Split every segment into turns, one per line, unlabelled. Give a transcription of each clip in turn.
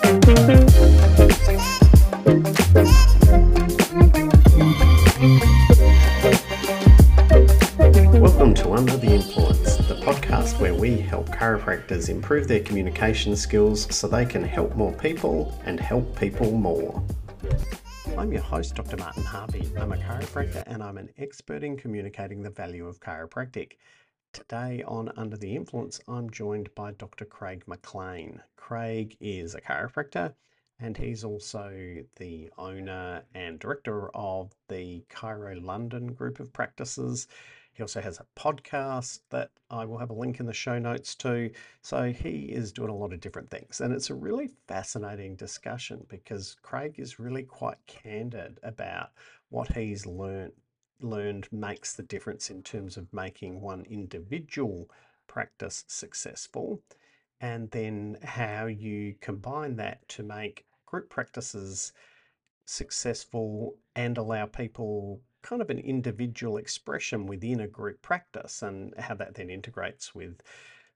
Welcome to Under the Influence, the podcast where we help chiropractors improve their communication skills so they can help more people and help people more. I'm your host, Dr. Martin Harvey. I'm a chiropractor and I'm an expert in communicating the value of chiropractic. Today on Under the Influence, I'm joined by Dr. Craig McLean. Craig is a chiropractor and he's also the owner and director of the Chiro London group of practices. He also has a podcast that I will have a link in the show notes to. So he is doing a lot of different things. And it's a really fascinating discussion because Craig is really quite candid about what he's learned learned makes the difference in terms of making one individual practice successful and then how you combine that to make group practices successful and allow people kind of an individual expression within a group practice and how that then integrates with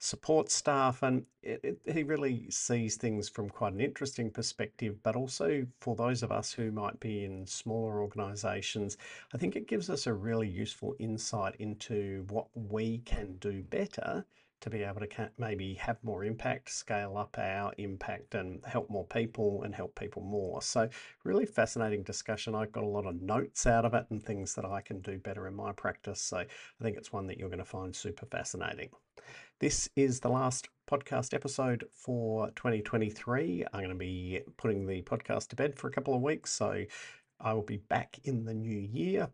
support staff. And it, it, he really sees things from quite an interesting perspective, but also for those of us who might be in smaller organizations, I think it gives us a really useful insight into what we can do better to be able to maybe have more impact, scale up our impact, and help more people and help people more. So, really fascinating discussion. I've got a lot of notes out of it and things that I can do better in my practice. So, I think it's one that you're going to find super fascinating. This is the last podcast episode for 2023. I'm going to be putting the podcast to bed for a couple of weeks. So, I will be back in the new year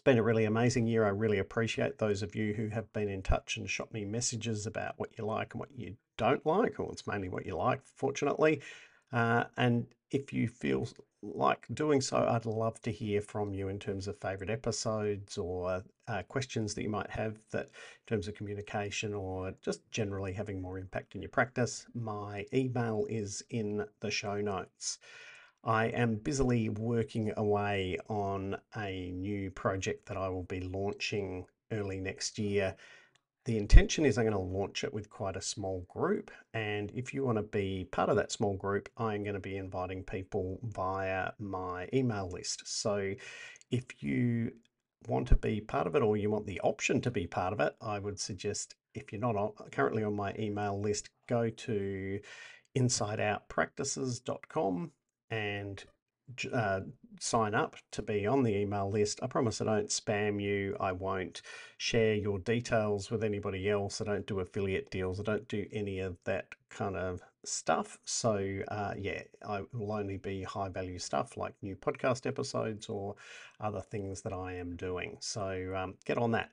it's been a really amazing year. I really appreciate those of you who have been in touch and shot me messages about what you like and what you don't like, or it's mainly what you like, fortunately. Uh, and if you feel like doing so, I'd love to hear from you in terms of favorite episodes or uh, questions that you might have that in terms of communication or just generally having more impact in your practice. My email is in the show notes. I am busily working away on a new project that I will be launching early next year. The intention is I'm going to launch it with quite a small group. And if you want to be part of that small group, I'm going to be inviting people via my email list. So if you want to be part of it or you want the option to be part of it, I would suggest if you're not currently on my email list, go to insideoutpractices.com and uh, sign up to be on the email list. I promise I don't spam you. I won't share your details with anybody else. I don't do affiliate deals. I don't do any of that kind of stuff. So, uh, yeah, I will only be high value stuff like new podcast episodes or other things that I am doing. So, um, get on that.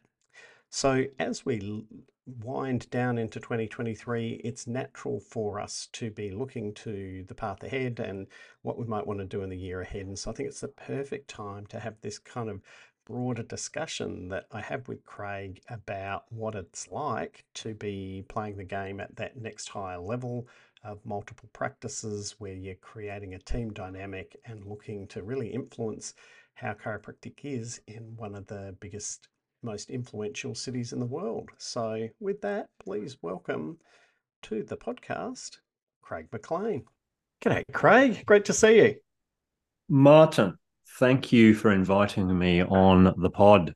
So, as we wind down into 2023, it's natural for us to be looking to the path ahead and what we might want to do in the year ahead. And so, I think it's the perfect time to have this kind of broader discussion that I have with Craig about what it's like to be playing the game at that next higher level of multiple practices where you're creating a team dynamic and looking to really influence how chiropractic is in one of the biggest most influential cities in the world. So, with that, please welcome to the podcast Craig McLean. G'day, Craig. Great to see you.
Martin, thank you for inviting me on the pod.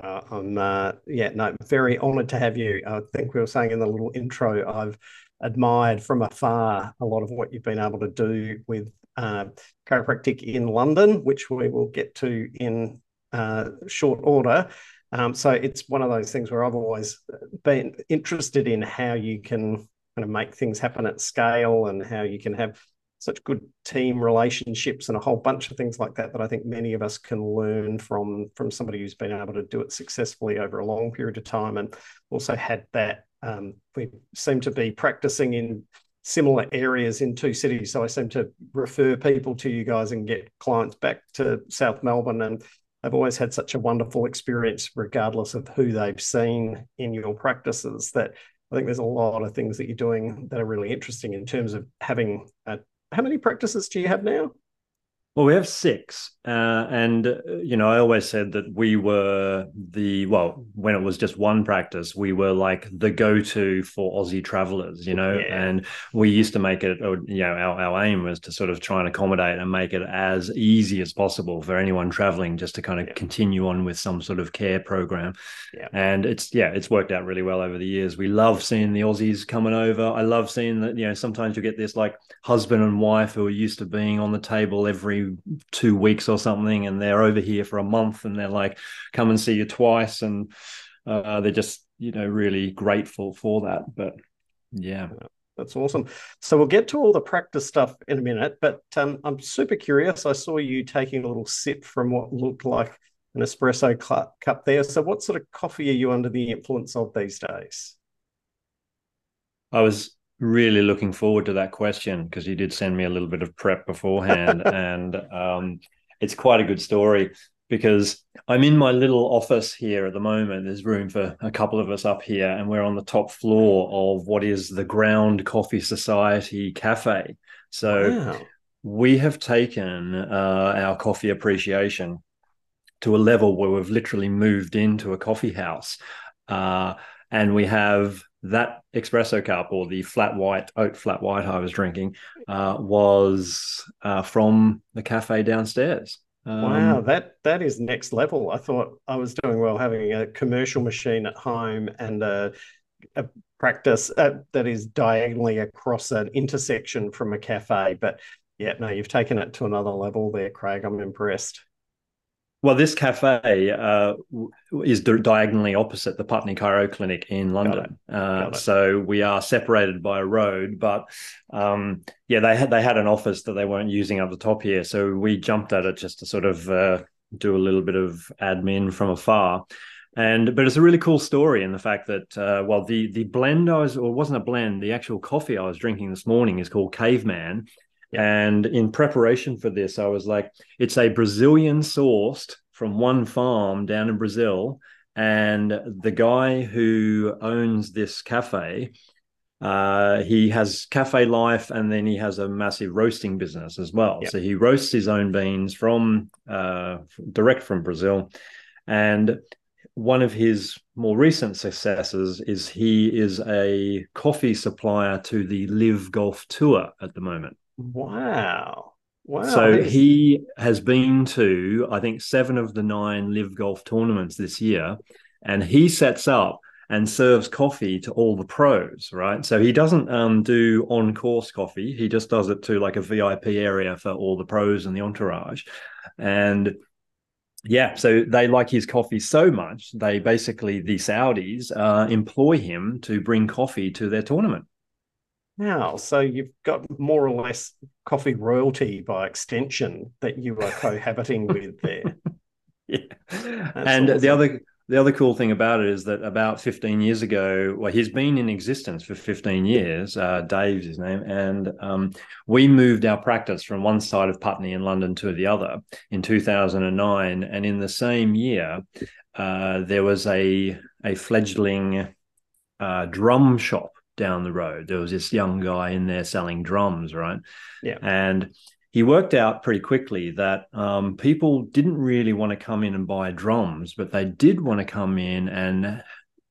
Uh, I'm, uh, yeah, no, very honoured to have you. I think we were saying in the little intro, I've admired from afar a lot of what you've been able to do with uh, chiropractic in London, which we will get to in uh, short order. Um, so it's one of those things where I've always been interested in how you can kind of make things happen at scale and how you can have such good team relationships and a whole bunch of things like that that I think many of us can learn from from somebody who's been able to do it successfully over a long period of time and also had that um, we seem to be practicing in similar areas in two cities. So I seem to refer people to you guys and get clients back to South Melbourne and they've always had such a wonderful experience, regardless of who they've seen in your practices. That I think there's a lot of things that you're doing that are really interesting in terms of having. A, how many practices do you have now?
Well, we have six, uh, and uh, you know, I always said that we were the well, when it was just one practice, we were like the go-to for Aussie travelers, you know, yeah. and we used to make it, or, you know, our, our aim was to sort of try and accommodate and make it as easy as possible for anyone traveling, just to kind of yeah. continue on with some sort of care program. Yeah. And it's yeah, it's worked out really well over the years. We love seeing the Aussies coming over. I love seeing that, you know, sometimes you get this like husband and wife who are used to being on the table every two weeks or something, and they're over here for a month, and they're like, "Come and see you twice," and uh, they're just you know really grateful for that. But yeah.
That's awesome. So we'll get to all the practice stuff in a minute, but um, I'm super curious. I saw you taking a little sip from what looked like an espresso cup there. So, what sort of coffee are you under the influence of these days?
I was really looking forward to that question because you did send me a little bit of prep beforehand, and um, it's quite a good story because I'm in my little office here at the moment. There's room for a couple of us up here, and we're on the top floor of what is the Ground Coffee Society Cafe. So wow. we have taken uh, our coffee appreciation to a level where we've literally moved into a coffee house. Uh, and we have that espresso cup or the flat white oat flat white I was drinking uh, was uh, from the cafe downstairs.
Um, wow, that that is next level. I thought I was doing well having a commercial machine at home and a, a practice uh, that is diagonally across an intersection from a cafe. But yeah, no, you've taken it to another level there, Craig. I'm impressed.
Well, this cafe uh, is diagonally opposite the Putney Chiro Clinic in London. Uh, so we are separated by a road, but um, yeah, they had they had an office that they weren't using up the top here, so we jumped at it just to sort of uh, do a little bit of admin from afar. And but it's a really cool story in the fact that uh, well the the blend I was or it wasn't a blend the actual coffee I was drinking this morning is called Caveman and in preparation for this, I was like, it's a Brazilian sourced from one farm down in Brazil. And the guy who owns this cafe, uh, he has cafe life and then he has a massive roasting business as well. Yep. So he roasts his own beans from uh, direct from Brazil. And one of his more recent successes is he is a coffee supplier to the LIV Golf Tour at the moment.
Wow. Wow.
So he has been to, I think, seven of the nine LIV Golf tournaments this year. And he sets up and serves coffee to all the pros, right? So he doesn't um, do on course coffee. He just does it to like a VIP area for all the pros and the entourage. And yeah, so they like his coffee so much, they basically, the Saudis, uh, employ him to bring coffee to their tournament.
Wow. So you've got more or less coffee royalty by extension that you are cohabiting with there.
Yeah. That's and awesome. the other the other cool thing about it is that about 15 years ago, well, he's been in existence for 15 years. Uh, Dave's his name, and um, we moved our practice from one side of Putney in London to the other in 2009. And in the same year, uh, there was a a fledgling uh, drum shop down the road. There was this young guy in there selling drums, right?
Yeah.
And he worked out pretty quickly that um, people didn't really want to come in and buy drums, but they did want to come in and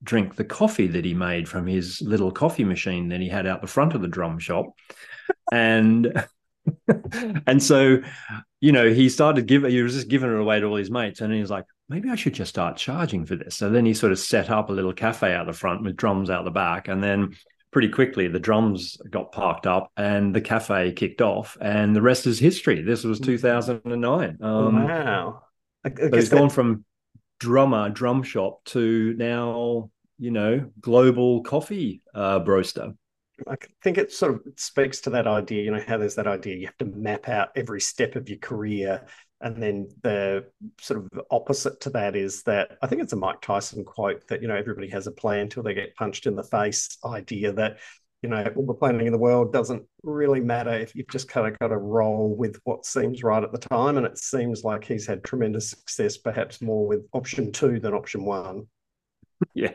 drink the coffee that he made from his little coffee machine that he had out the front of the drum shop. and and so, you know, he started giving he was just giving it away to all his mates. And he was like, maybe I should just start charging for this. So then he sort of set up a little cafe out the front with drums out the back. And then pretty quickly. The drums got parked up and the cafe kicked off and the rest is history. This was 2009
um, wow.
I, I it's gone from drummer drum shop to now you know global coffee uh broaster.
I think it sort of speaks to that idea, you know, how there's that idea you have to map out every step of your career and then the sort of opposite to that is that I think it's a Mike Tyson quote that, you know, everybody has a plan until they get punched in the face idea that, you know, all the planning in the world doesn't really matter if you've just kind of got to roll with what seems right at the time. And it seems like he's had tremendous success, perhaps more with option two than option one.
Yeah.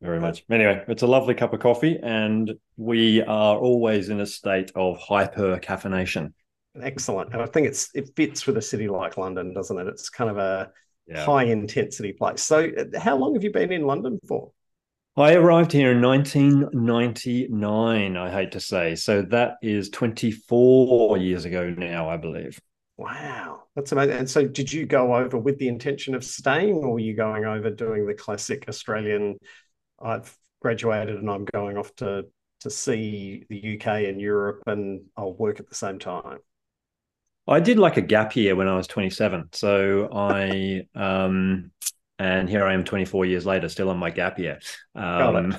Very much. Anyway, it's a lovely cup of coffee, and we are always in a state of hyper caffeination.
Excellent. And I think it's it fits with a city like London, doesn't it? It's kind of a yeah. high intensity place. So, uh, how long have you been in London for?
I arrived here in 1999, I hate to say. So that is 24 years ago now, I believe.
Wow, that's amazing. And so, did you go over with the intention of staying, or were you going over doing the classic Australian? I've graduated and I'm going off to to see the UK and Europe, and I'll work at the same time.
I did like a gap year when I was 27. So I um and here I am 24 years later, still on my gap year. Um,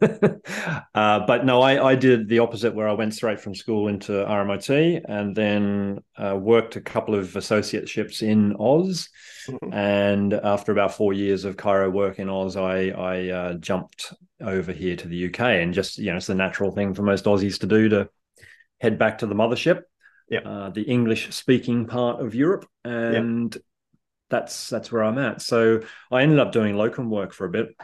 uh, but no, I, I, did the opposite, where I went straight from school into RMIT and then uh, worked a couple of associateships in Oz. Mm-hmm. And after about four years of chiro work in Oz, I, I uh, jumped over here to the UK, and just you know, it's the natural thing for most Aussies to do to head back to the mothership.
Yep.
Uh, the English speaking part of Europe. And yep that's that's where I'm at. So I ended up doing locum work for a bit,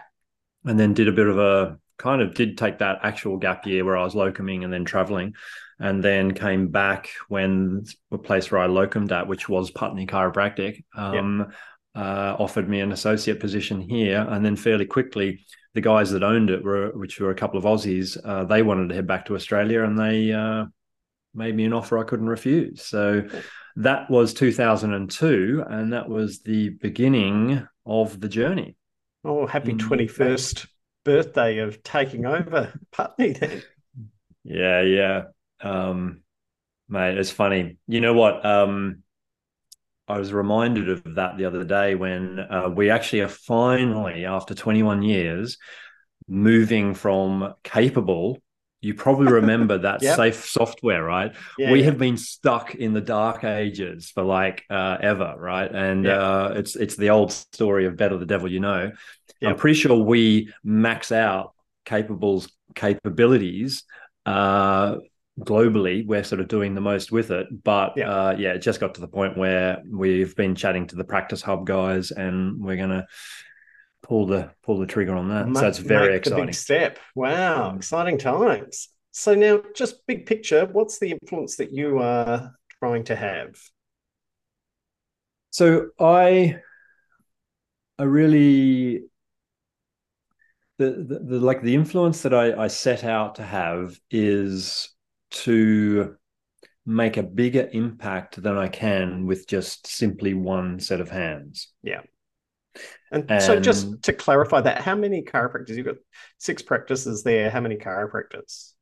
and then did a bit of a kind of did take that actual gap year where I was locuming and then traveling, and then came back when the place where I locumed at, which was Putney Chiropractic, um, uh, offered me an associate position here, and then fairly quickly. The guys that owned it were, which were a couple of Aussies, uh, they wanted to head back to Australia, and they uh, made me an offer I couldn't refuse. So that was 2002, and that was the beginning of the journey.
Oh, happy 21st birthday of taking over Putney then.
Yeah, yeah. Um, mate, it's funny. You know what? Um, I was reminded of that the other day when uh, we actually are finally, after 21 years, moving from capable you probably remember that yep. safe software, right? Yeah, we yeah. have been stuck in the dark ages for like uh, ever, right? And uh, it's it's the old story of better the devil you know. Yep. I'm pretty sure we max out capable's capabilities uh, globally. We're sort of doing the most with it, but yeah. Uh, yeah, it just got to the point where we've been chatting to the practice hub guys, and we're gonna pull the pull the trigger on that. so it's very exciting.
big step. Wow, exciting times. So now, just big picture, what's the influence that you are trying to have?
So I, I really, the, the, the like the influence that I, I set out to have is to make a bigger impact than I can with just simply one set of hands.
Yeah. And, and, so, just to clarify that, how many chiropractors? You've got six practices there. How many chiropractors?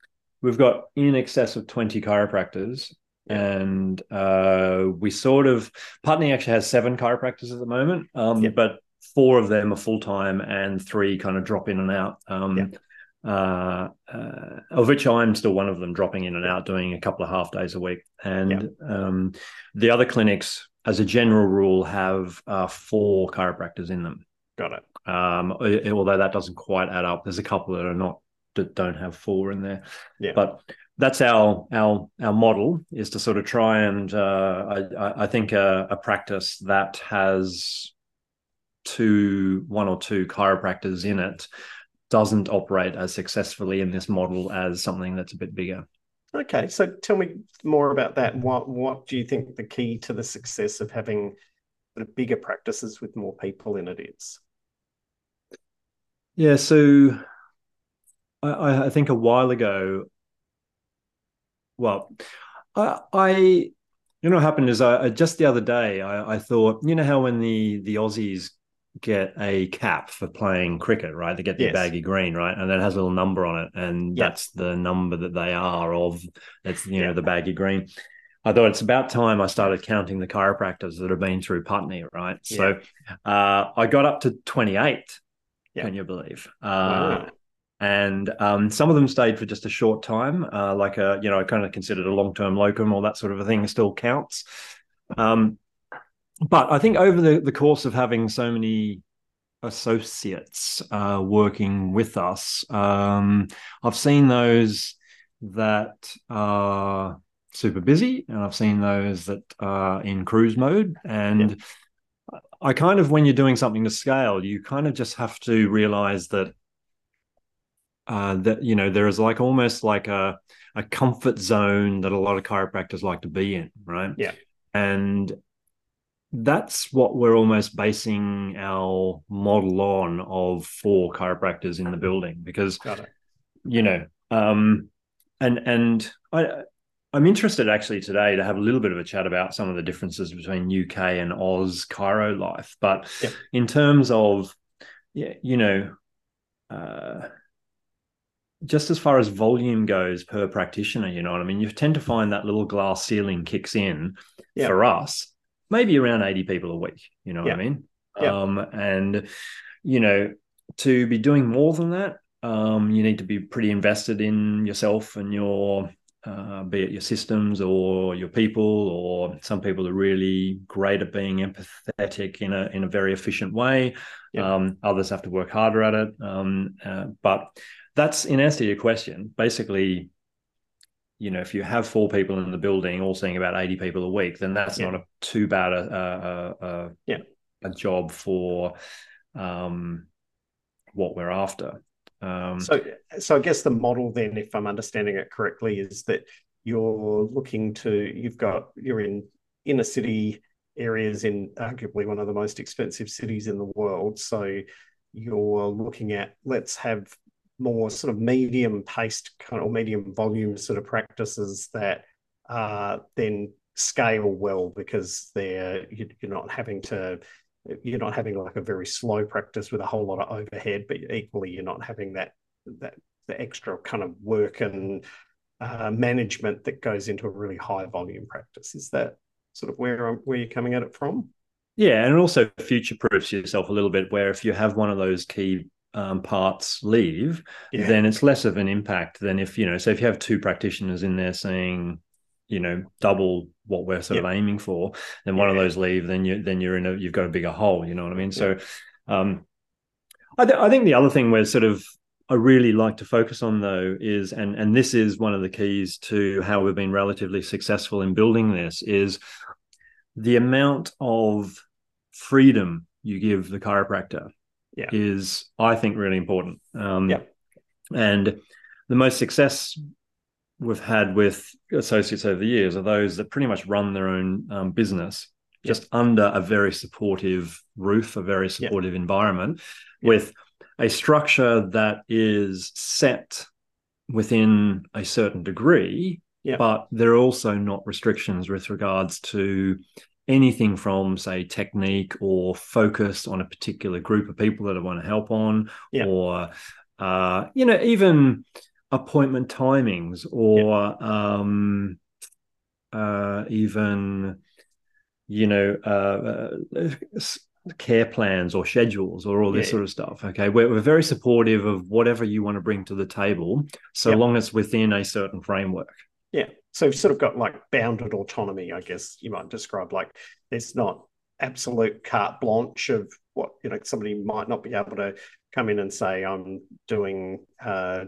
We've got in excess of 20 chiropractors. Yeah. And uh, we sort of, Putney actually has seven chiropractors at the moment, um, yeah. but four of them are full time and three kind of drop in and out. Um, yeah. Uh, uh, of which I'm still one of them, dropping in and out, doing a couple of half days a week. And um, the other clinics as a general rule, have uh, four chiropractors in them.
Got it.
Um, although that doesn't quite add up. There's a couple that are not that don't have four in there.
Yeah.
But that's our our our model is to sort of try and uh, I I think a, a practice that has two one or two chiropractors in it doesn't operate as successfully in this model as something that's a bit bigger.
Okay, so tell me more about that. What what do you think the key to the success of having the bigger practices with more people in it is?
Yeah, so I, I think a while ago, well, I, I you know what happened is I just the other day I, I thought you know how when the the Aussies get a cap for playing cricket, right? They get the yes. baggy green, right? And that has a little number on it. And that's the number that they are of. It's, you know, the baggy green. I thought it's about time I started counting the chiropractors that have been through Putney, right? Yeah. So uh, I got up to 28, can you believe? Uh, wow. And um, some of them stayed for just a short time, uh, like a, you know, I kind of considered a long term locum or that sort of a thing still counts. Um, but I think over the, the course of having so many associates uh, working with us, um, I've seen those that are super busy, and I've seen those that are in cruise mode. And yeah. I kind of, when you're doing something to scale, you kind of just have to realize that uh, that you know there is like almost like a a comfort zone that a lot of chiropractors like to be in, right?
Yeah,
and that's what we're almost basing our model on of four chiropractors in the building because you know um and and i i'm interested actually today to have a little bit of a chat about some of the differences between uk and oz chiro life but
yep.
in terms of yeah you know uh just as far as volume goes per practitioner you know what i mean you tend to find that little glass ceiling kicks in yep. for us maybe around 80 people a week you know yeah. what i mean
yeah.
um and you know to be doing more than that um you need to be pretty invested in yourself and your uh, be it your systems or your people, or some people are really great at being empathetic in a in a very efficient way.
Yeah.
Um, others have to work harder at it. Um, uh, but that's in answer to your question. Basically, you know, if you have four people in the building all seeing about 80 people a week, then that's yeah. not a too bad a, a, a,
yeah.
a job for um, what we're after. Um,
so, so I guess the model then, if I'm understanding it correctly, is that you're looking to, you've got, you're in inner city areas in arguably one of the most expensive cities in the world. So you're looking at, let's have more sort of medium paced kind of or medium volume sort of practices that uh, then scale well because they're you're not having to you're not having like a very slow practice with a whole lot of overhead but equally you're not having that that the extra kind of work and uh, management that goes into a really high volume practice. Is that sort of where where you're coming at it from?
Yeah and also future proofs yourself a little bit where if you have one of those key um, parts leave, yeah. then it's less of an impact than if you know. So if you have two practitioners in there saying, you know, double what we're sort of aiming for, then one of those leave, then you then you're in a you've got a bigger hole. You know what I mean? So, um, I, th- I think the other thing we're sort of I really like to focus on though is and and this is one of the keys to how we've been relatively successful in building this is the amount of freedom you give the chiropractor
yeah.
is, I think, really important. Um,
yeah.
And the most success we've had with associates over the years are those that pretty much run their own um, business just under a very supportive roof, a very supportive environment with a structure that is set within a certain degree, but there are also not restrictions with regards to anything from say technique or focus on a particular group of people that I want to help on
yeah.
or uh, you know even appointment timings or yeah. um, uh, even you know uh, uh care plans or schedules or all this yeah. sort of stuff okay we're, we're, very supportive of whatever you want to bring to the table so yep. long as within a certain framework
yeah so you've sort of got like bounded autonomy, I guess you might describe. Like there's not absolute carte blanche of what you know somebody might not be able to come in and say I'm doing uh,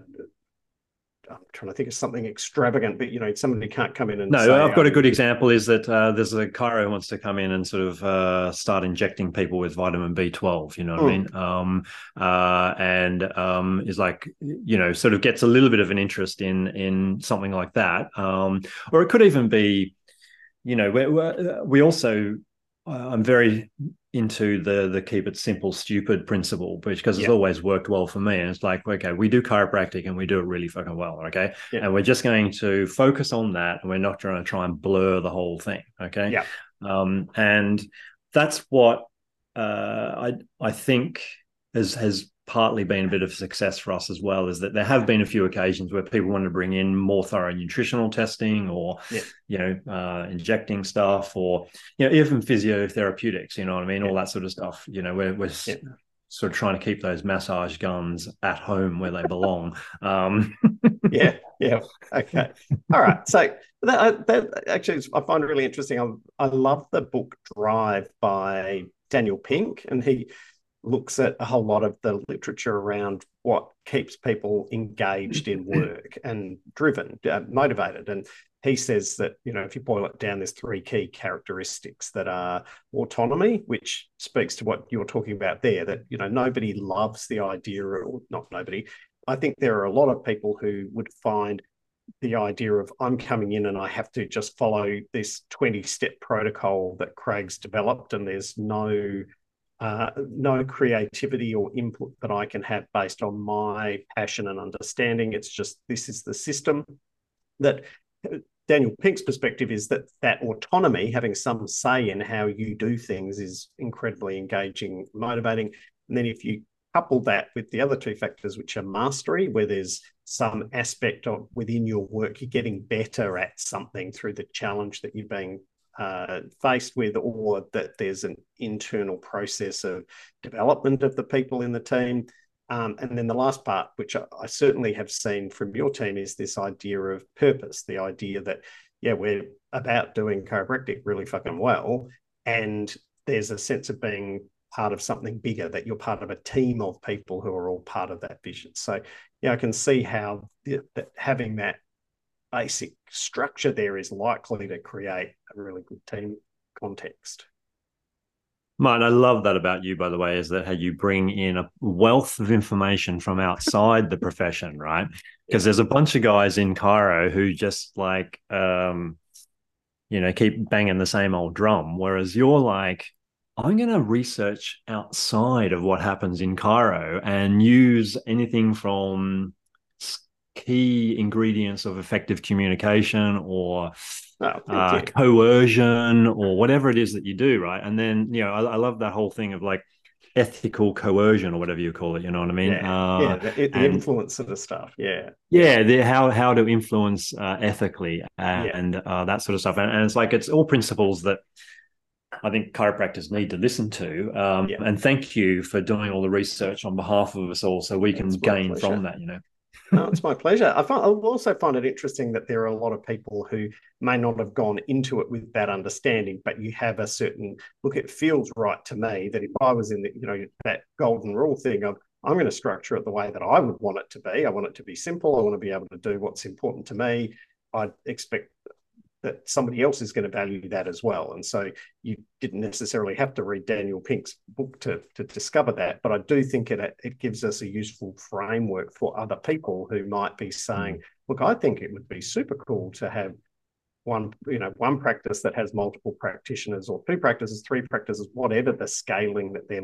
I'm trying to think of something extravagant, but you know, somebody can't come in and.
No,
say,
I've got a good example. Is that uh, there's a chiro who wants to come in and sort of uh, start injecting people with vitamin B12. You know what mm. I mean? Um, uh, and um, is like you know, sort of gets a little bit of an interest in in something like that, um, or it could even be, you know, we we also. Uh, I'm very into the the keep it simple stupid principle because it's yeah. always worked well for me and it's like okay we do chiropractic and we do it really fucking well okay
yeah.
and we're just going to focus on that and we're not going to try and blur the whole thing okay
yeah
um and that's what uh i i think has has partly been a bit of success for us as well is that there have been a few occasions where people want to bring in more thorough nutritional testing or
yeah.
you know uh, injecting stuff or you know even physiotherapeutics you know what i mean yeah. all that sort of stuff you know we're, we're yeah. sort of trying to keep those massage guns at home where they belong um
yeah yeah okay all right so that, that actually i find it really interesting I, I love the book drive by daniel pink and he looks at a whole lot of the literature around what keeps people engaged in work and driven, uh, motivated. And he says that, you know, if you boil it down, there's three key characteristics that are autonomy, which speaks to what you're talking about there, that, you know, nobody loves the idea, or not nobody, I think there are a lot of people who would find the idea of I'm coming in and I have to just follow this 20 step protocol that Craig's developed, and there's no uh, no creativity or input that I can have based on my passion and understanding. It's just this is the system that Daniel Pink's perspective is that that autonomy, having some say in how you do things, is incredibly engaging, motivating. And then if you couple that with the other two factors, which are mastery, where there's some aspect of within your work, you're getting better at something through the challenge that you're being uh, faced with, or that there's an internal process of development of the people in the team. Um, and then the last part, which I, certainly have seen from your team, is this idea of purpose the idea that, yeah, we're about doing chiropractic really fucking well. And there's a sense of being part of something bigger, that you're part of a team of people who are all part of that vision. So, yeah, I can see how that having that basic structure there is likely to create a really good team context.
Martin, I love that about you, by the way, is that how you bring in a wealth of information from outside the profession, right? Because there's a bunch of guys in chiro who just like, um, you know, keep banging the same old drum. Whereas you're like, I'm going to research outside of what happens in chiro and use anything from key ingredients of effective communication or oh, uh, coercion or whatever it is that you do, right? And then, you know, I, I, love that whole thing of like ethical coercion or whatever you call it. You know what I mean?
Yeah, uh, yeah the, the and, influence of the stuff. Yeah,
yeah, the, how how to influence uh, ethically and yeah. Uh, that sort of stuff. And, and it's like it's all principles that I think chiropractors need to listen to. Um, yeah. And thank you for doing all the research on behalf of us all, so we can gain pleasure. from that. You know.
No, it's my pleasure. I, find, I also find it interesting that there are a lot of people who may not have gone into it with that understanding, but you have a certain look. It feels right to me that if I was in the, you know, that golden rule thing of I'm going to structure it the way that I would want it to be. I want it to be simple. I want to be able to do what's important to me. I expect that somebody else is going to value that as well. And so you didn't necessarily have to read Daniel Pink's book to, to discover that. But I do think it, it gives us a useful framework for other people who might be saying, mm. look, I think it would be super cool to have one, you know, one practice that has multiple practitioners or two practices, three practices, whatever the scaling that they're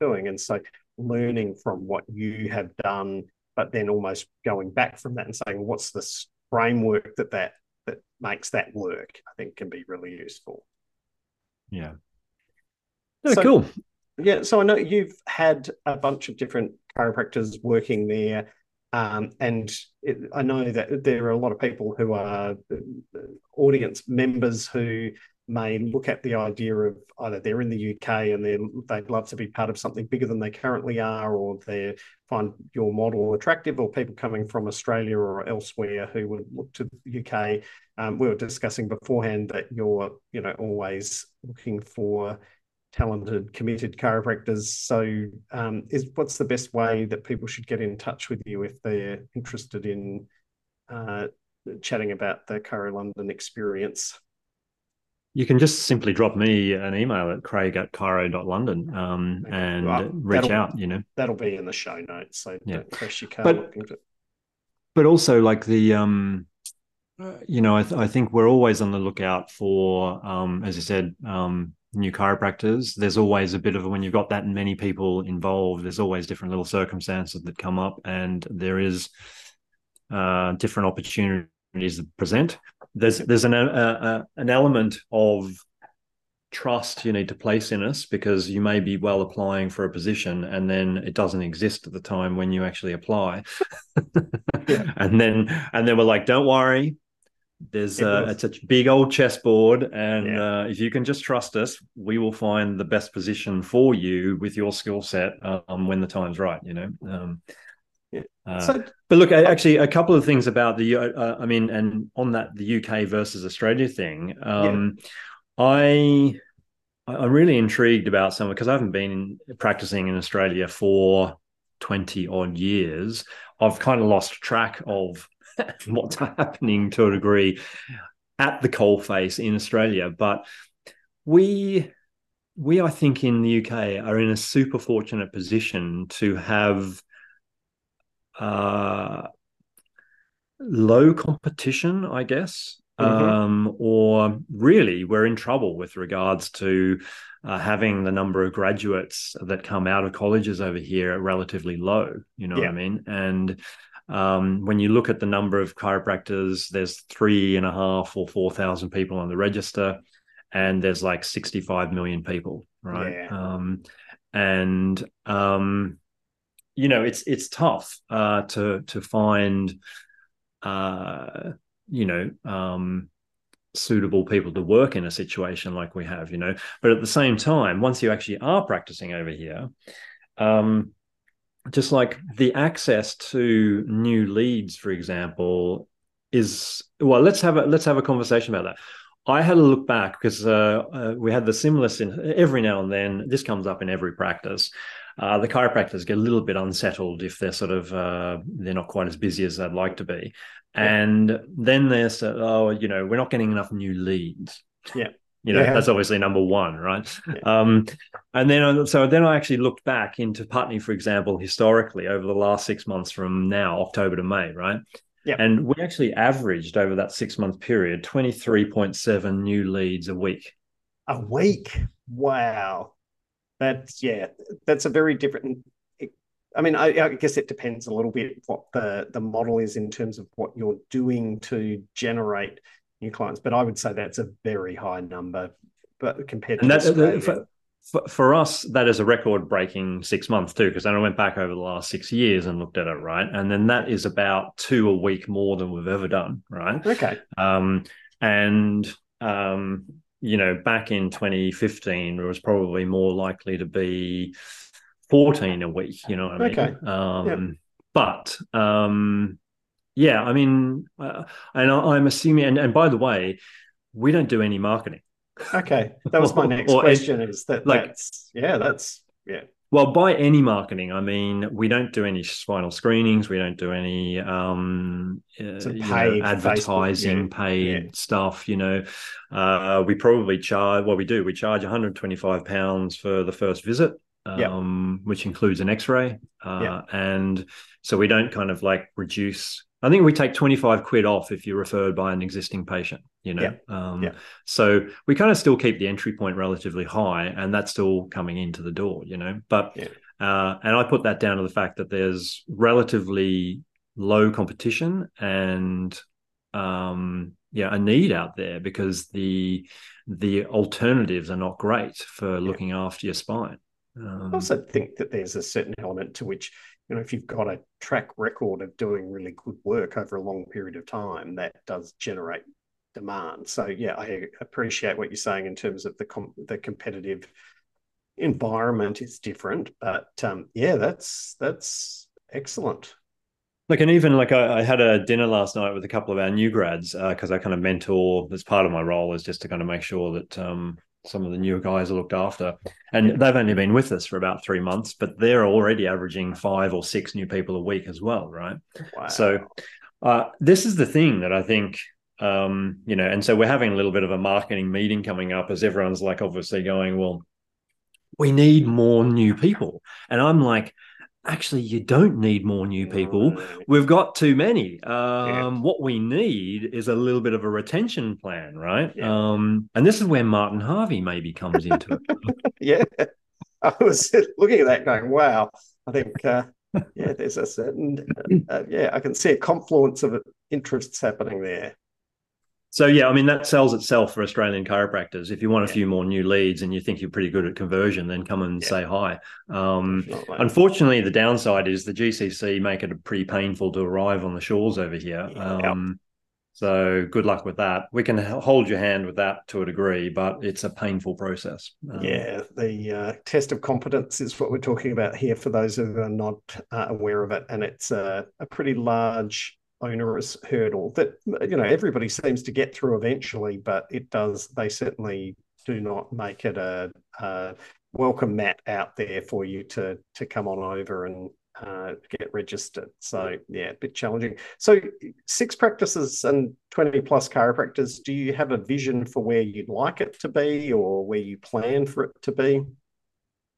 doing. And so learning from what you have done, but then almost going back from that and saying, what's the framework that that makes that work, I think can be really useful.
Yeah. Oh, so, cool.
Yeah. So I know you've had a bunch of different chiropractors working there. Um, and it, I know that there are a lot of people who are uh, audience members who may look at the idea of either they're in the UK and they they'd love to be part of something bigger than they currently are, or they find your model attractive, or people coming from Australia or elsewhere who would look to the UK. Um, we were discussing beforehand that you're you know always looking for talented, committed chiropractors. So, um, is what's the best way that people should get in touch with you if they're interested in uh, chatting about the Chiro London experience?
you can just simply drop me an email at craig at chiro.london um, and well, reach out, you know.
That'll be in the show notes. So yeah. press your card. But,
but also like the, um, you know, I, th- I, think we're always on the lookout for, um, as I said, um, new chiropractors. There's always a bit of when you've got that many people involved, there's always different little circumstances that come up and there is uh, different opportunities that present there's there's an a, a, an element of trust you need to place in us because you may be well applying for a position and then it doesn't exist at the time when you actually apply yeah. and then and then we're like don't worry there's uh, it's a big old chessboard and yeah. uh, if you can just trust us we will find the best position for you with your skill set um, when the time's right you know um, uh, so, but look, actually, a couple of things about the, uh, uh I mean, and on that, the UK versus Australia thing. Um, yeah. I, I'm really intrigued about some because I haven't been practicing in Australia for 20 odd years. I've kind of lost track of what's happening to a degree at the coalface in Australia. But we, we, I think, in the UK are in a super fortunate position to have uh, low competition, I guess. Mm-hmm. Um, or really, we're in trouble with regards to uh, having the number of graduates that come out of colleges over here relatively low. You know yeah. what I mean? And um, when you look at the number of chiropractors, there's three and a half or four thousand people on the register, and there's like 65 million people, right? Yeah. Um, and um, you know, it's it's tough uh, to to find uh, you know um, suitable people to work in a situation like we have you know but at the same time once you actually are practicing over here um, just like the access to new leads for example is well let's have a let's have a conversation about that I had a look back because uh, uh, we had the similar in every now and then. This comes up in every practice. Uh, the chiropractors get a little bit unsettled if they're sort of uh, they're not quite as busy as they'd like to be, and then they there's oh you know we're not getting enough new leads
yeah
you know yeah. that's obviously number one right yeah. um, and then so then i actually looked back into putney for example historically over the last six months from now october to may right
yeah.
and we actually averaged over that six month period 23.7 new leads a week
a week wow that's yeah that's a very different I mean, I, I, guess it depends a little bit what the the model is in terms of what you're doing to generate new clients. But I would say that's a very high number, but compared and to that,
for, for, for, us, that is a record breaking six months too. Because then I went back over the last six years and looked at it, right? And then that is about two a week more than we've ever done, right?
Okay.
Um, and um, you know, back in 2015, it was probably more likely to be 14 a week, you know what I mean?
Okay.
Um, yep. But um, yeah, I mean, uh, and I'm assuming, and, and by the way, we don't do any marketing.
Okay. That was my next or, question is that like, that's, yeah, that's, yeah.
Well, by any marketing, I mean we don't do any spinal screenings. We don't do any um, uh, paid know, advertising, yeah. paid yeah. stuff. You know, uh, we probably charge. Well, we do, we charge 125 pounds for the first visit um, which includes an X-ray, uh, and so we don't kind of like reduce. I think we take twenty five quid off if you're referred by an existing patient. You know, Yeah. um, so we kind of still keep the entry point relatively high, and that's still coming into the door. You know, but uh, and I put that down to the fact that there's relatively low competition and um, yeah, a need out there because the the alternatives are not great for looking after your spine.
Um, I also think that there's a certain element to which, you know, if you've got a track record of doing really good work over a long period of time, that does generate demand. So yeah, I appreciate what you're saying in terms of the com- the competitive environment is different, but um, yeah, that's that's excellent.
Like, and even like I, I, had a dinner last night with a couple of our new grads because uh, I kind of mentor. As part of my role is just to kind of make sure that um, some of the newer guys are looked after. And they've only been with us for about three months, but they're already averaging five or six new people a week as well, right? Wow. So uh, this is the thing that I think, um, you know, and so we're having a little bit of a marketing meeting coming up as everyone's like obviously going, well, we need more new people. And I'm like, actually you don't need more new people. We've got too many. Um, yeah. what we need is a little bit of a retention plan right? Yeah. um, and this is where martin harvey maybe comes into
it. Yeah. I was looking at that going wow. I think uh, yeah there's a certain uh, yeah i can see a confluence of interests happening there
so yeah, I mean that sells itself for Australian chiropractors. If you want a few more new leads and you think you're pretty good at conversion, then come and yeah. say hi. Um, unfortunately, the downside is the GCC make it pretty painful to arrive on the shores over here. Yeah. Um, so good luck with that. We can hold your hand with that to a degree, but it's a painful process.
Um, yeah, the uh, test of competence is what we're talking about here for those who are not uh, aware of it, and it's a, a pretty large onerous hurdle that you know everybody seems to get through eventually, but it does. They certainly do not make it a, a welcome mat out there for you to to come on over and uh, get registered. So yeah, a bit challenging. So six practices and twenty plus chiropractors. Do you have a vision for where you'd like it to be, or where you plan for it to be?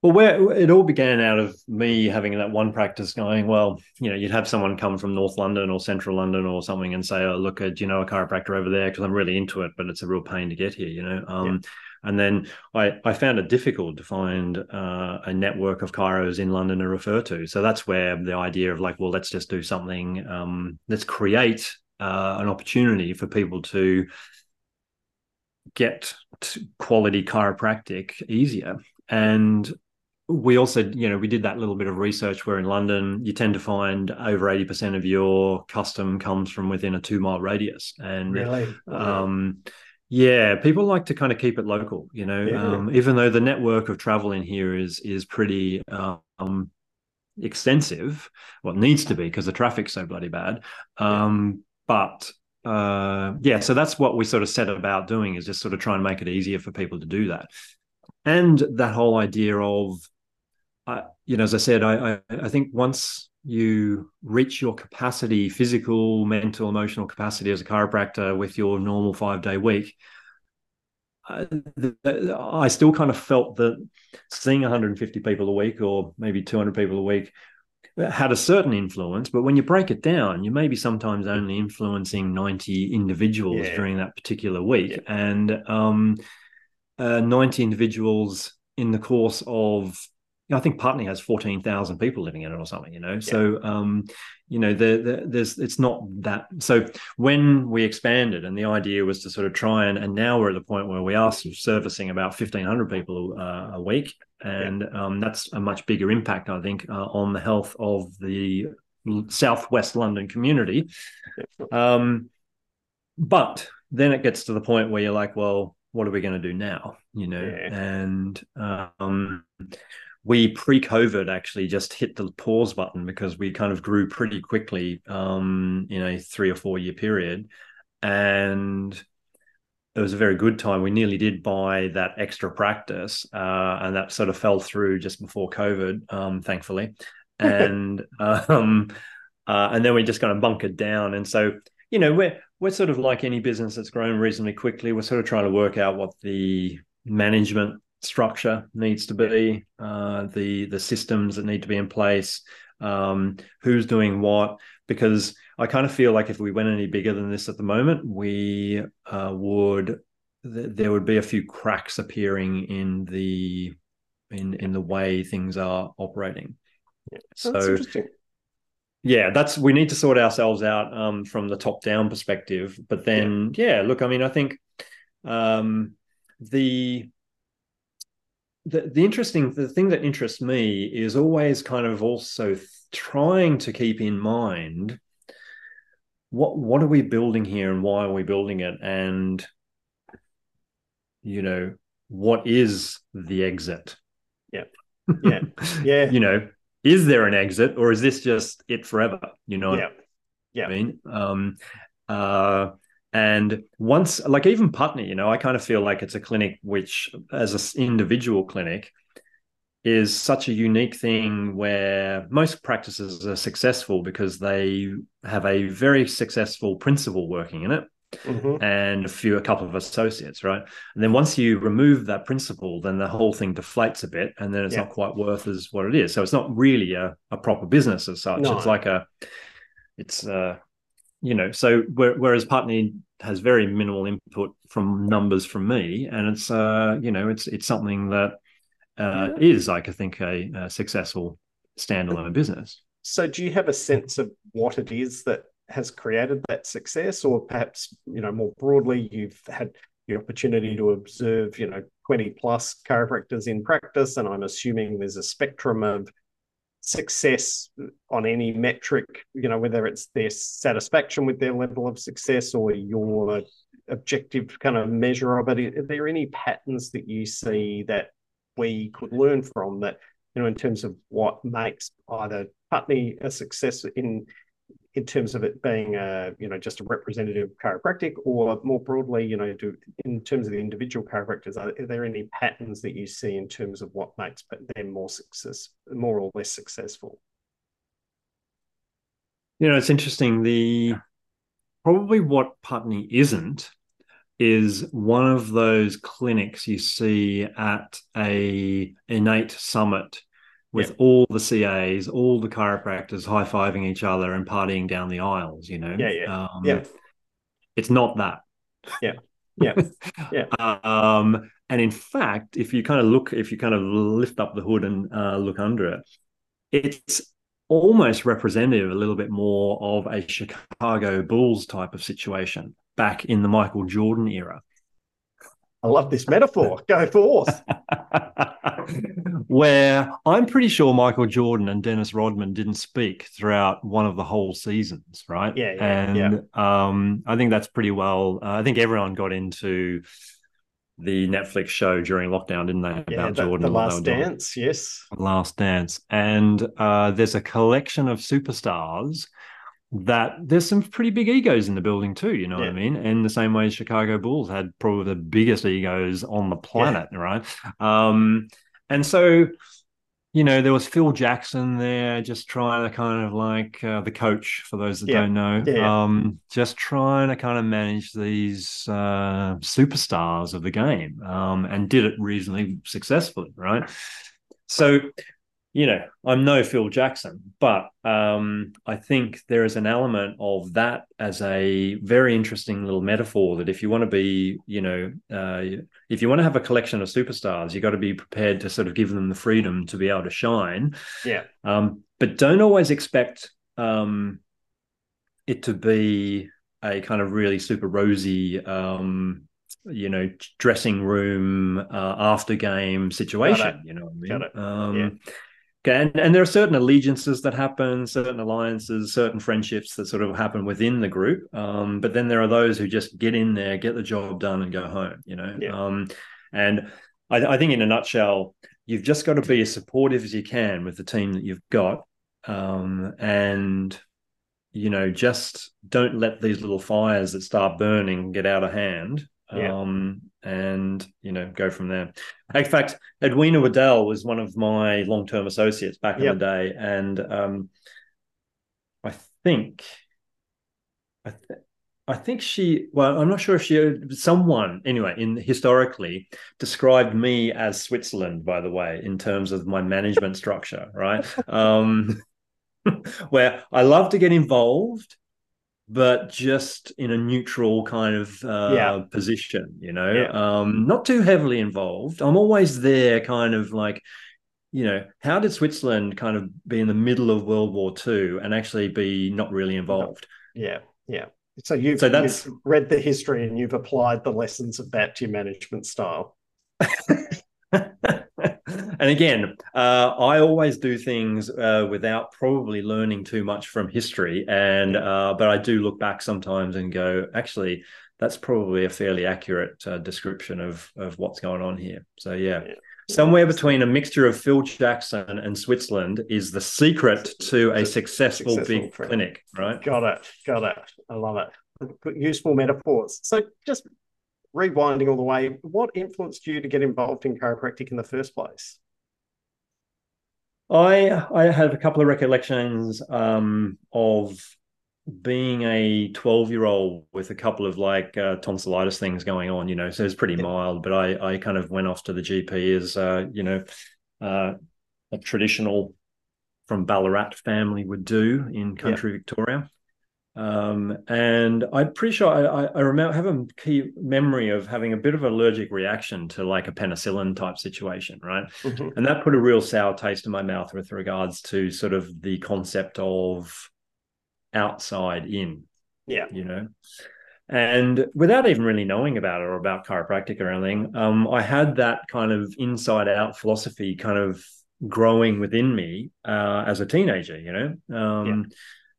Well, where it all began out of me having that one practice going, well, you know, you'd have someone come from North London or Central London or something and say, oh, look, uh, do you know a chiropractor over there? Because I'm really into it, but it's a real pain to get here, you know. Um, yeah. And then I, I found it difficult to find uh, a network of chiros in London to refer to. So that's where the idea of like, well, let's just do something, um, let's create uh, an opportunity for people to get quality chiropractic easier. And we also, you know, we did that little bit of research where in London, you tend to find over 80% of your custom comes from within a two mile radius. And
really?
um, yeah, people like to kind of keep it local, you know, yeah. um, even though the network of travel in here is is pretty um, extensive, what well, needs to be because the traffic's so bloody bad. Um. But uh, yeah, so that's what we sort of set about doing is just sort of try and make it easier for people to do that. And that whole idea of I, you know, as I said, I, I, I think once you reach your capacity, physical, mental, emotional capacity as a chiropractor with your normal five day week, I, I still kind of felt that seeing 150 people a week or maybe 200 people a week had a certain influence, but when you break it down, you may be sometimes only influencing 90 individuals yeah. during that particular week. Yeah. And um, uh, 90 individuals in the course of you know, I think Putney has 14,000 people living in it or something, you know. Yeah. So, um, you know, the, the, there's it's not that. So when we expanded, and the idea was to sort of try and, and now we're at the point where we are servicing about 1,500 people uh, a week, and yeah. um, that's a much bigger impact, I think, uh, on the health of the southwest London community. Um, but then it gets to the point where you're like, well, what are we going to do now? You know, yeah. and um, we pre-COVID actually just hit the pause button because we kind of grew pretty quickly um, in a three or four year period, and it was a very good time. We nearly did buy that extra practice, uh, and that sort of fell through just before COVID, um, thankfully, and um, uh, and then we just kind of bunkered down, and so you know we're we're sort of like any business that's grown reasonably quickly. We're sort of trying to work out what the management structure needs to be, uh, the the systems that need to be in place, um, who's doing what. Because I kind of feel like if we went any bigger than this at the moment, we uh, would th- there would be a few cracks appearing in the in in the way things are operating.
Yeah. So.
yeah that's we need to sort ourselves out um, from the top down perspective but then yeah. yeah look i mean i think um, the the, the interesting the thing that interests me is always kind of also trying to keep in mind what what are we building here and why are we building it? And you know what is the exit?
Yeah. Yeah. Yeah.
You know is there an exit or is this just it forever? You know
yeah yeah.
I mean? Um uh and once, like even Putney, you know, I kind of feel like it's a clinic which, as an individual clinic, is such a unique thing where most practices are successful because they have a very successful principal working in it mm-hmm. and a few, a couple of associates, right? And then once you remove that principal, then the whole thing deflates a bit and then it's yeah. not quite worth as what it is. So it's not really a, a proper business as such. No. It's like a, it's uh you know, so whereas Putney has very minimal input from numbers from me, and it's uh, you know, it's it's something that uh, is, I think, a, a successful standalone business.
So, do you have a sense of what it is that has created that success, or perhaps you know more broadly, you've had the opportunity to observe, you know, 20 plus chiropractors in practice, and I'm assuming there's a spectrum of success on any metric, you know, whether it's their satisfaction with their level of success or your objective kind of measure of it. Are there any patterns that you see that we could learn from that, you know, in terms of what makes either Putney a success in in terms of it being a you know just a representative chiropractic or more broadly you know do in terms of the individual chiropractors are, are, there any patterns that you see in terms of what makes them more success more or less successful?
You know it's interesting. The probably what putney isn't is one of those clinics you see at a innate summit with all the CAs, all the chiropractors high fiving each other and partying down the aisles. You know,
yeah, yeah,
um,
yeah.
It's not that.
Yeah, yeah, yeah.
um, and in fact, if you kind of look, if you kind of lift up the hood and uh, look under it, it's almost representative a little bit more of a Chicago Bulls type of situation back in the Michael Jordan era.
I love this metaphor. Go forth.
Where I'm pretty sure Michael Jordan and Dennis Rodman didn't speak throughout one of the whole seasons, right?
Yeah, yeah
and
yeah.
Um, I think that's pretty well. Uh, I think everyone got into the Netflix show during lockdown, didn't they?
Yeah, about the, Jordan. The Last Dance, yes.
Last Dance. And uh, there's a collection of superstars that there's some pretty big egos in the building too, you know yeah. what I mean? And the same way Chicago Bulls had probably the biggest egos on the planet, yeah. right? Um, and so you know, there was Phil Jackson there, just trying to kind of like uh, the coach for those that yeah. don't know, um, just trying to kind of manage these uh, superstars of the game, um, and did it reasonably successfully, right? So you know, I'm no Phil Jackson, but um, I think there is an element of that as a very interesting little metaphor that if you want to be, you know, uh, if you want to have a collection of superstars, you've got to be prepared to sort of give them the freedom to be able to shine.
Yeah.
Um, but don't always expect um, it to be a kind of really super rosy um, you know dressing room uh, after game situation you know what i mean um, yeah. Okay, and, and there are certain allegiances that happen, certain alliances, certain friendships that sort of happen within the group. Um, but then there are those who just get in there, get the job done, and go home. You know,
yeah.
um, and I, I, think in a nutshell, you've just got to be as supportive as you can with the team that you've got, um, and you know, just don't let these little fires that start burning get out of hand.
Yeah.
Um, and you know go from there. In fact, Edwina Waddell was one of my long-term associates back yep. in the day, and um, I think I, th- I think she well i'm not sure if she someone anyway in historically described me as switzerland by the way in terms of my management structure right um where i love to get involved but just in a neutral kind of uh,
yeah.
position, you know,
yeah.
um, not too heavily involved. I'm always there, kind of like, you know, how did Switzerland kind of be in the middle of World War II and actually be not really involved?
Yeah, yeah. So you've, so that's, you've read the history and you've applied the lessons of that to your management style.
and again, uh, I always do things uh, without probably learning too much from history, and uh, but I do look back sometimes and go, actually, that's probably a fairly accurate uh, description of of what's going on here. So yeah. yeah. Somewhere between a mixture of Phil Jackson and Switzerland is the secret to a successful, successful big friend. clinic, right?
Got it. Got it. I love it. Useful metaphors. So just rewinding all the way, what influenced you to get involved in chiropractic in the first place?
I I have a couple of recollections um, of being a 12 year old with a couple of like uh, tonsillitis things going on, you know, so it's pretty mild, but I, I kind of went off to the GP as, uh, you know, uh, a traditional from Ballarat family would do in country yeah. Victoria. Um, and I'm pretty sure I, I, remember have a key memory of having a bit of an allergic reaction to like a penicillin type situation, right?
Mm-hmm.
And that put a real sour taste in my mouth with regards to sort of the concept of outside in.
Yeah.
You know? And without even really knowing about it or about chiropractic or anything, um, I had that kind of inside out philosophy kind of growing within me uh, as a teenager, you know? Um,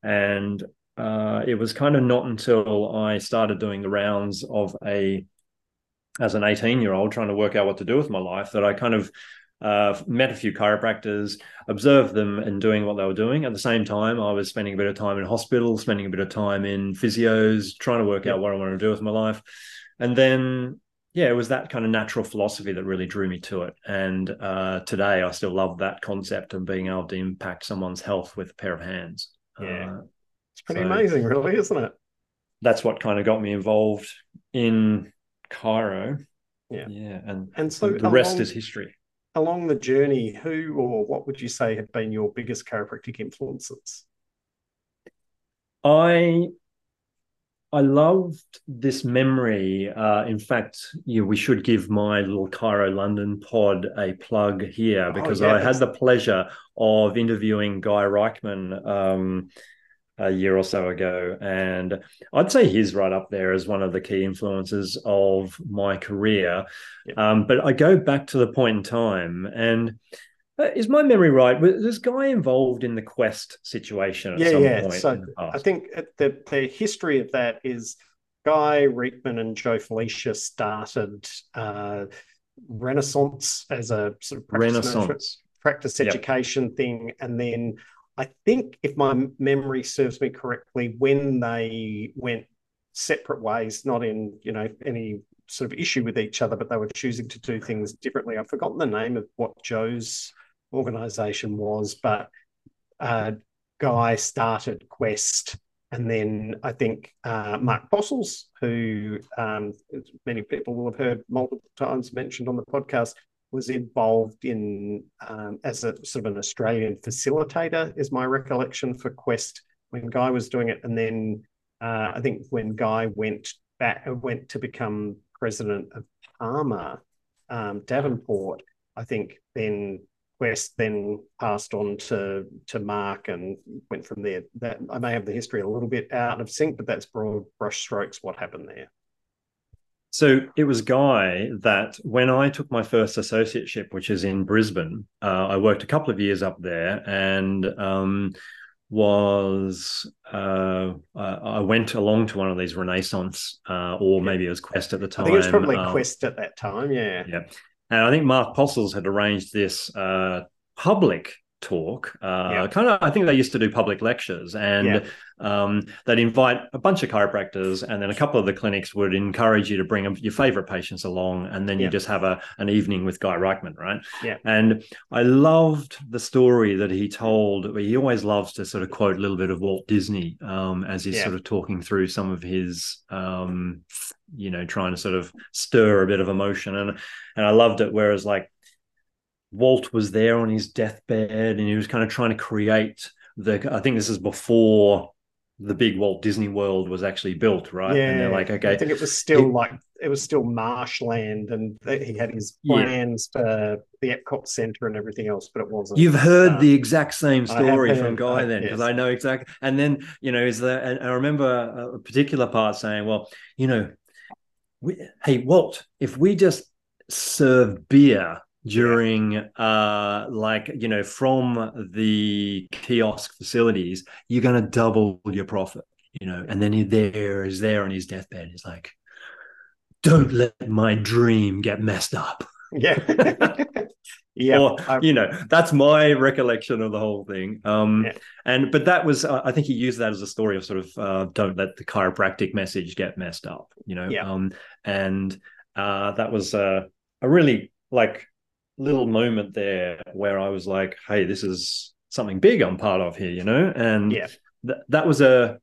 yeah. And uh, it was kind of not until I started doing the rounds of a as an 18 year old trying to work out what to do with my life that I kind of uh, met a few chiropractors, observed them and doing what they were doing. At the same time, I was spending a bit of time in hospital, spending a bit of time in physios, trying to work out what I wanted to do with my life. And then, yeah, it was that kind of natural philosophy that really drew me to it. And uh, today, I still love that concept of being able to impact someone's health with a pair of hands.
Yeah. Uh, it's pretty so amazing, really, isn't it?
That's what kind of got me involved in chiro.
Yeah,
yeah, and
and so
the rest is history.
Along the journey, who or what would you say have been your biggest chiropractic influences?
I I loved this memory. Uh, in fact, you know, we should give my little Chiro London pod a plug here oh, because oh, yeah, I had the pleasure of interviewing Guy Riekeman um, a year or so ago. And I'd say he's right up there as one of the key influences of my career. Um, but I go back to the point in time and uh, is my memory right? Was this guy involved in the Quest situation at
yeah,
some
yeah.
point?
So I think the the history of that is Guy Riekeman and Joe Flesia started uh, Renaissance as a sort of practice
Renaissance
practice education yep. thing, and then I think if my memory serves me correctly, when they went separate ways, not in you know any sort of issue with each other, but they were choosing to do things differently. I've forgotten the name of what Joe's organization was, but uh, Guy started Quest. And then I think uh, Mark Postles, who um, many people will have heard multiple times mentioned on the podcast, was involved in um, as a sort of an Australian facilitator, is my recollection for Quest when Guy was doing it. And then uh, I think when Guy went back, went to become president of Palmer um, Davenport, I think then Quest then passed on to to Mark and went from there. That I may have the history a little bit out of sync, but that's broad brushstrokes what happened there.
So it was Guy that when I took my first associateship, which is in Brisbane, uh, I worked a couple of years up there and um, was uh, I went along to one of these Renaissance, uh, or maybe it was Quest at the time. I
think it was probably uh, Quest at that time. Yeah.
Yeah. And I think Mark Postles had arranged this uh, public talk. Uh, yeah. Kind of, I think they used to do public lectures, and yeah. um, they'd invite a bunch of chiropractors, and then a couple of the clinics would encourage you to bring your favorite patients along, and then yeah. you just have a an evening with Guy Riekeman, right?
Yeah.
And I loved the story that he told. He always loves to sort of quote a little bit of Walt Disney um, as he's sort of talking through some of his. Um, you know, trying to sort of stir a bit of emotion, and and I loved it. Whereas, like Walt was there on his deathbed and he was kind of trying to create the I think this is before the big Walt Disney World was actually built, right?
Yeah,
and they're
like, okay, I think it was still it, like it was still marshland, and he had his plans yeah. for the Epcot Center and everything else, but it wasn't.
You've heard uh, the exact same story from Guy then, because yes. I know exactly. And then you know, is there? And I remember a particular part saying, "Well, you know, we, hey Walt, if we just serve beer during uh like you know from the kiosk facilities you're going to double your profit you know and then he there is there on his deathbed he's like don't let my dream get messed up
yeah yeah
or, you know that's my recollection of the whole thing um yeah. and but that was uh, i think he used that as a story of sort of uh, don't let the chiropractic message get messed up you know
yeah.
um and uh that was uh, a really like little moment there where I was like, hey, this is something big I'm part of here, you know? And
yeah.
th- that was a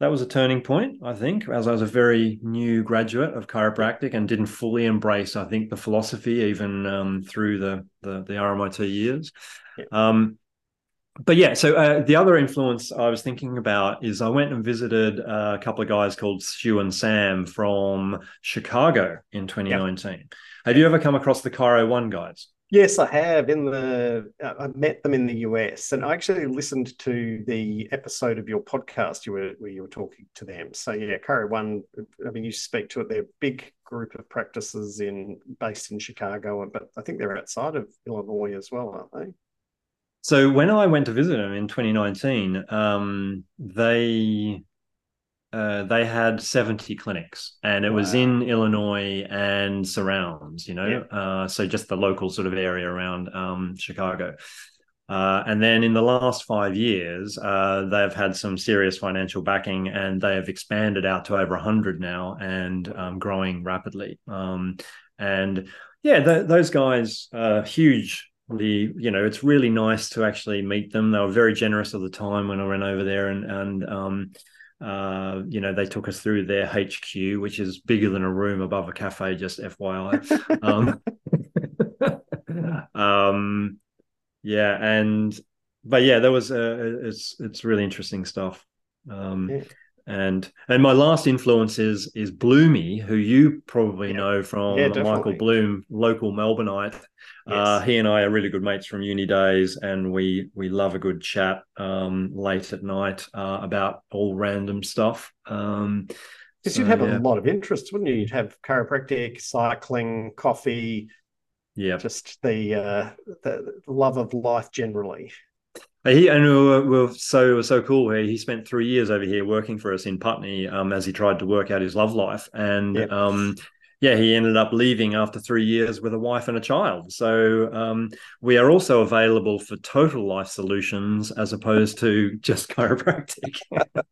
that was a turning point, I think, as I was a very new graduate of chiropractic and didn't fully embrace, I think, the philosophy even um, through the, the, the RMIT years. Yeah. Um, but yeah, so uh, the other influence I was thinking about is I went and visited uh, a couple of guys called Stu and Sam from Chicago in 2019. Yep. Have you ever come across the Chiro One guys?
Yes, I have. In the uh, I met them in the US, and I actually listened to the episode of your podcast you were where you were talking to them. So yeah, Chiro One. I mean, you speak to it. They're a big group of practices in based in Chicago, but I think they're outside of Illinois as well, aren't they?
So when I went to visit them in 2019, um, they uh, they had 70 clinics and it wow. was in Illinois and surrounds, you know, yeah. uh, so just the local sort of area around um, Chicago. Uh, and then in the last five years, uh, they've had some serious financial backing and they have expanded out to over 100 now and um, growing rapidly. Um, and yeah, th- those guys are huge the you know it's really nice to actually meet them they were very generous of the time when i went over there and and um uh, you know, they took us through their HQ, which is bigger than a room above a cafe, just FYI. um, um, yeah, and but yeah, there was uh, it's it's really interesting stuff. Um, yeah. And and my last influence is is Bloomy, who you probably yeah. know from yeah, Michael Bloom, local Melbourneite. Yes. Uh, he and I are really good mates from uni days, and we we love a good chat um, late at night uh, about all random stuff. Um,
because so, you'd have yeah. a lot of interests, wouldn't you? You'd have chiropractic, cycling, coffee,
yeah,
just the uh, the love of life generally.
He and we were, we were so so cool. He, he spent three years over here working for us in Putney um, as he tried to work out his love life, and yep. um, yeah, he ended up leaving after three years with a wife and a child. So um, we are also available for total life solutions as opposed to just chiropractic.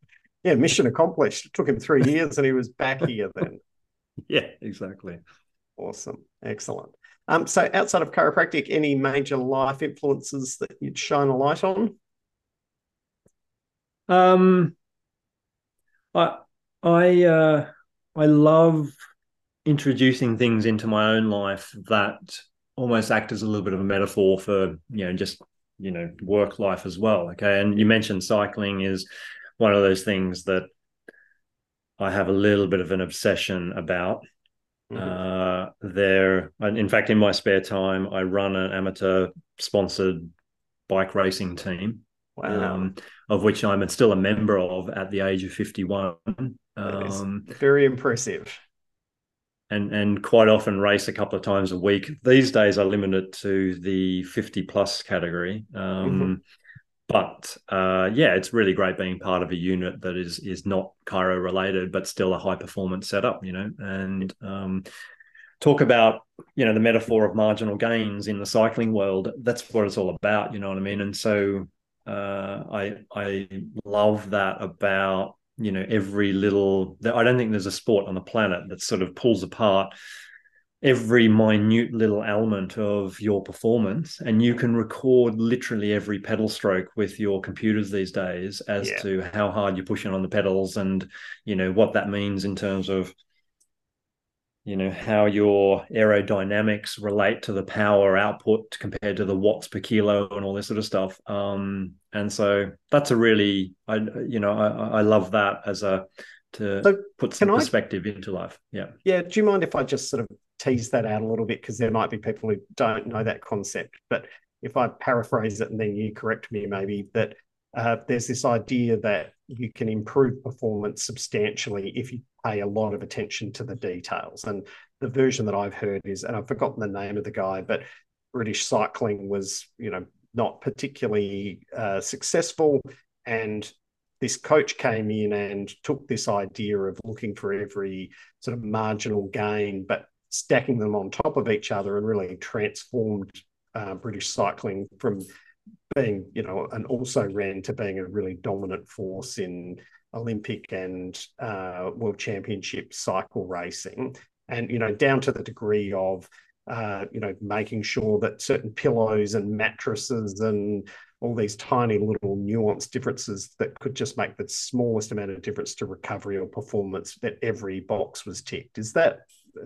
yeah, mission accomplished. It took him three years, and he was back here then.
Yeah, exactly.
Awesome, excellent. Um, so outside of chiropractic, any major life influences that you'd shine a light on?
Um, I I uh, I love introducing things into my own life that almost act as a little bit of a metaphor for you know just you know work life as well. Okay, and you mentioned cycling is one of those things that I have a little bit of an obsession about. Mm-hmm. Uh, there, in fact, in my spare time, I run an amateur sponsored bike racing team, wow. um, of which I'm still a member of at the age of 51.
Um, very impressive.
And and quite often race a couple of times a week. These days, I limit it to the 50 plus category. Um, mm-hmm but uh, yeah, it's really great being part of a unit that is is not chiro related, but still a high performance setup. You know, and um, talk about you know the metaphor of marginal gains in the cycling world. That's what it's all about. You know what I mean? And so uh, I I love that about you know every little. I don't think there's a sport on the planet that sort of pulls apart every minute little element of your performance and you can record literally every pedal stroke with your computers these days as yeah. to how hard you're pushing on the pedals and you know what that means in terms of you know how your aerodynamics relate to the power output compared to the watts per kilo and all this sort of stuff. Um and so that's a really i you know i i love that as a to so put some perspective I, into life. Yeah.
Yeah do you mind if i just sort of tease that out a little bit because there might be people who don't know that concept. But if I paraphrase it and then you correct me, maybe that uh, there's this idea that you can improve performance substantially if you pay a lot of attention to the details. And the version that I've heard is, and I've forgotten the name of the guy, but British cycling was, you know, not particularly uh, successful. And this coach came in and took this idea of looking for every sort of marginal gain, but stacking them on top of each other and really transformed uh, British cycling from being, you know, an also ran to being a really dominant force in Olympic and uh, World Championship cycle racing. And, you know, down to the degree of, uh, you know, making sure that certain pillows and mattresses and all these tiny little nuanced differences that could just make the smallest amount of difference to recovery or performance that every box was ticked. Is that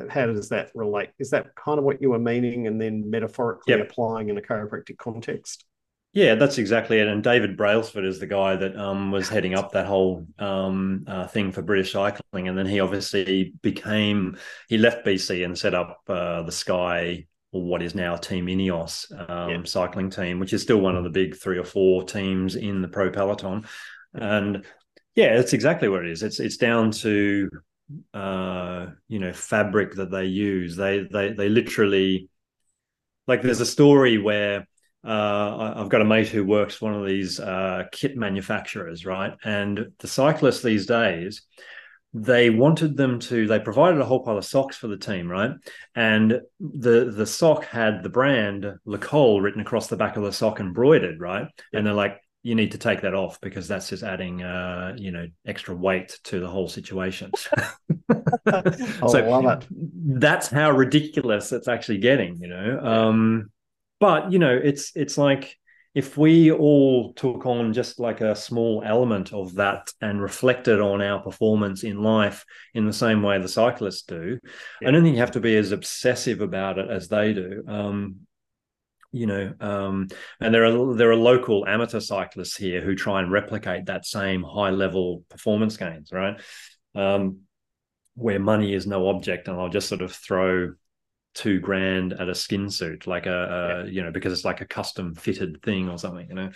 how does that relate? Is that kind of what you were meaning, and then metaphorically yep. applying in a chiropractic context?
Yeah, that's exactly it. And David Brailsford is the guy that um, was heading up that whole um, uh, thing for British cycling, and then he obviously became he left BC and set up uh, the Sky or what is now Team Ineos um, cycling team, which is still one of the big three or four teams in the pro peloton. And yeah, it's exactly what it is. It's it's down to uh, you know fabric that they use. They they they literally like there's a story where uh, I've got a mate who works for one of these uh, kit manufacturers, right? And the cyclists these days, they wanted them to. They provided a whole pile of socks for the team, right? And the the sock had the brand Le Col written across the back of the sock, embroidered, right? Yeah. And they're like, you need to take that off because that's just adding uh, you know extra weight to the whole situation
oh, so
that's how ridiculous it's actually getting you know um, but you know it's it's like if we all took on just like a small element of that and reflected on our performance in life in the same way the cyclists do, yeah. I don't think you have to be as obsessive about it as they do. Um, you know, um, and there are there are local amateur cyclists here who try and replicate that same high level performance gains, right? Um, where money is no object, and I'll just sort of throw two grand at a skin suit, like a, a you know, because it's like a custom fitted thing or something, you know.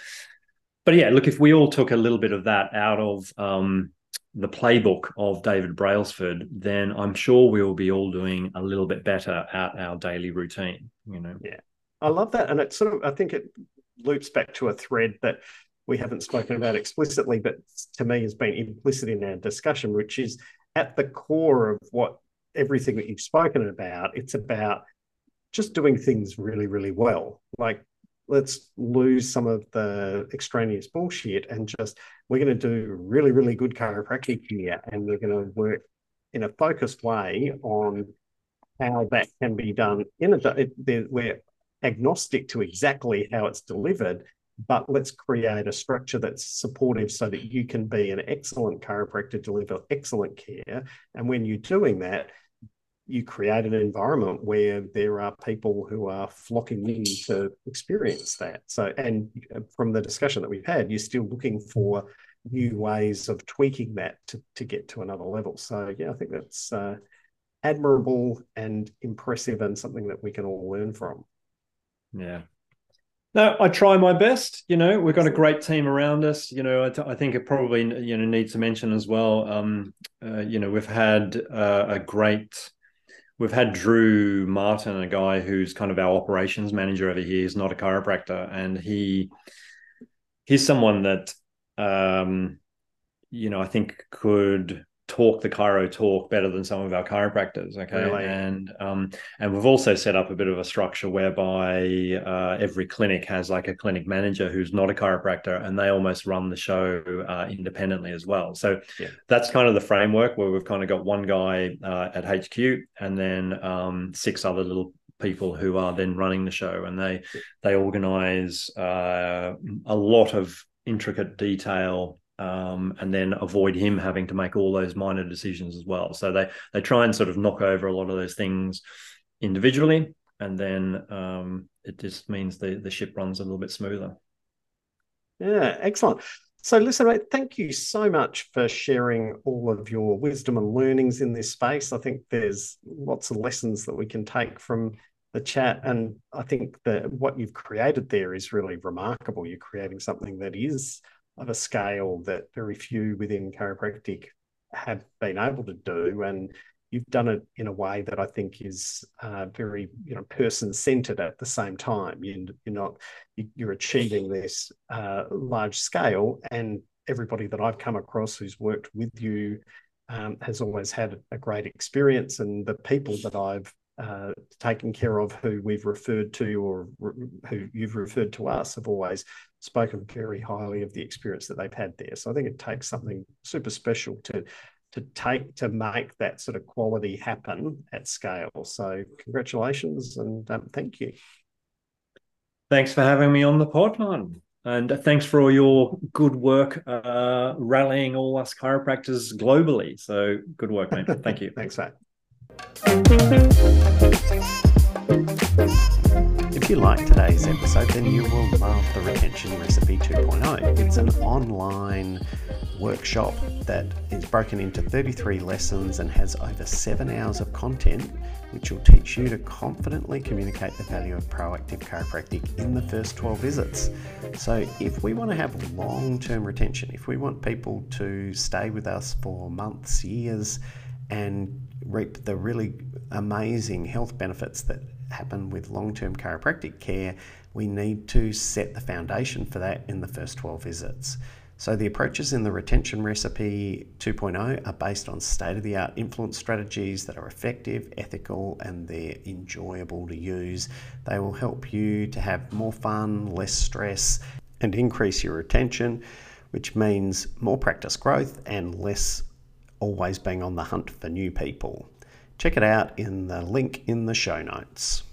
But yeah, look, if we all took a little bit of that out of um, the playbook of David Brailsford, then I'm sure we will be all doing a little bit better at our daily routine. You know.
Yeah, I love that, and it sort of I think it loops back to a thread that we haven't spoken about explicitly, but to me has been implicit in our discussion, which is at the core of what everything that you've spoken about, it's about just doing things really, really well. Like, let's lose some of the extraneous bullshit and just, we're going to do really, really good chiropractic here. And we're going to work in a focused way on how that can be done in a, we're agnostic to exactly how it's delivered, but let's create a structure that's supportive so that you can be an excellent chiropractor, deliver excellent care. And when you're doing that, you create an environment where there are people who are flocking in to experience that. So, and from the discussion that we've had, you're still looking for new ways of tweaking that to, to get to another level. So, yeah, I think that's uh, admirable and impressive and something that we can all learn from.
Yeah. No, I try my best. You know, we've got a great team around us. You know, I, t- I think it probably you know needs to mention as well. Um, uh, you know, we've had uh, a great we've had Drew Martin, a guy who's kind of our operations manager over here. He's not a chiropractor, and he he's someone that um, you know I think could talk the chiro talk better than some of our chiropractors okay really? and um, and we've also set up a bit of a structure whereby uh, every clinic has like a clinic manager who's not a chiropractor and they almost run the show uh, independently as well so yeah. that's kind of the framework where we've kind of got one guy uh, at hq and then um, six other little people who are then running the show and they they organize uh, a lot of intricate detail um, and then avoid him having to make all those minor decisions as well. So they they try and sort of knock over a lot of those things individually, and then um, it just means the the ship runs a little bit smoother.
Yeah, excellent. So, listen, mate, thank you so much for sharing all of your wisdom and learnings in this space. I think there's lots of lessons that we can take from the chat, and I think that what you've created there is really remarkable. You're creating something that is of a scale that very few within chiropractic have been able to do. And you've done it in a way that I think is uh, very, you know, person centered at the same time. You, are not, you're achieving this uh, large scale, and everybody that I've come across who's worked with you um, has always had a great experience, and the people that I've uh, taken care of who we've referred to or re- who you've referred to us have always spoken very highly of the experience that they've had there. So I think it takes something super special to to take to make that sort of quality happen at scale. So congratulations and um, thank you.
Thanks for having me on the pod, man. And thanks for all your good work uh, rallying all us chiropractors globally. So good work, mate. Thank you.
Thanks, mate. If you like today's episode, then you will love the Retention Recipe 2.0. It's an online workshop that is broken into 33 lessons and has over seven hours of content, which will teach you to confidently communicate the value of proactive chiropractic in the first 12 visits. So, if we want to have long term retention, if we want people to stay with us for months, years, and reap the really amazing health benefits that happen with long term chiropractic care, we need to set the foundation for that in the first 12 visits. So, the approaches in the Retention Recipe 2.0 are based on state of the art influence strategies that are effective, ethical, and they're enjoyable to use. They will help you to have more fun, less stress, and increase your retention, which means more practice growth and less always being on the hunt for new people. Check it out in the link in the show notes.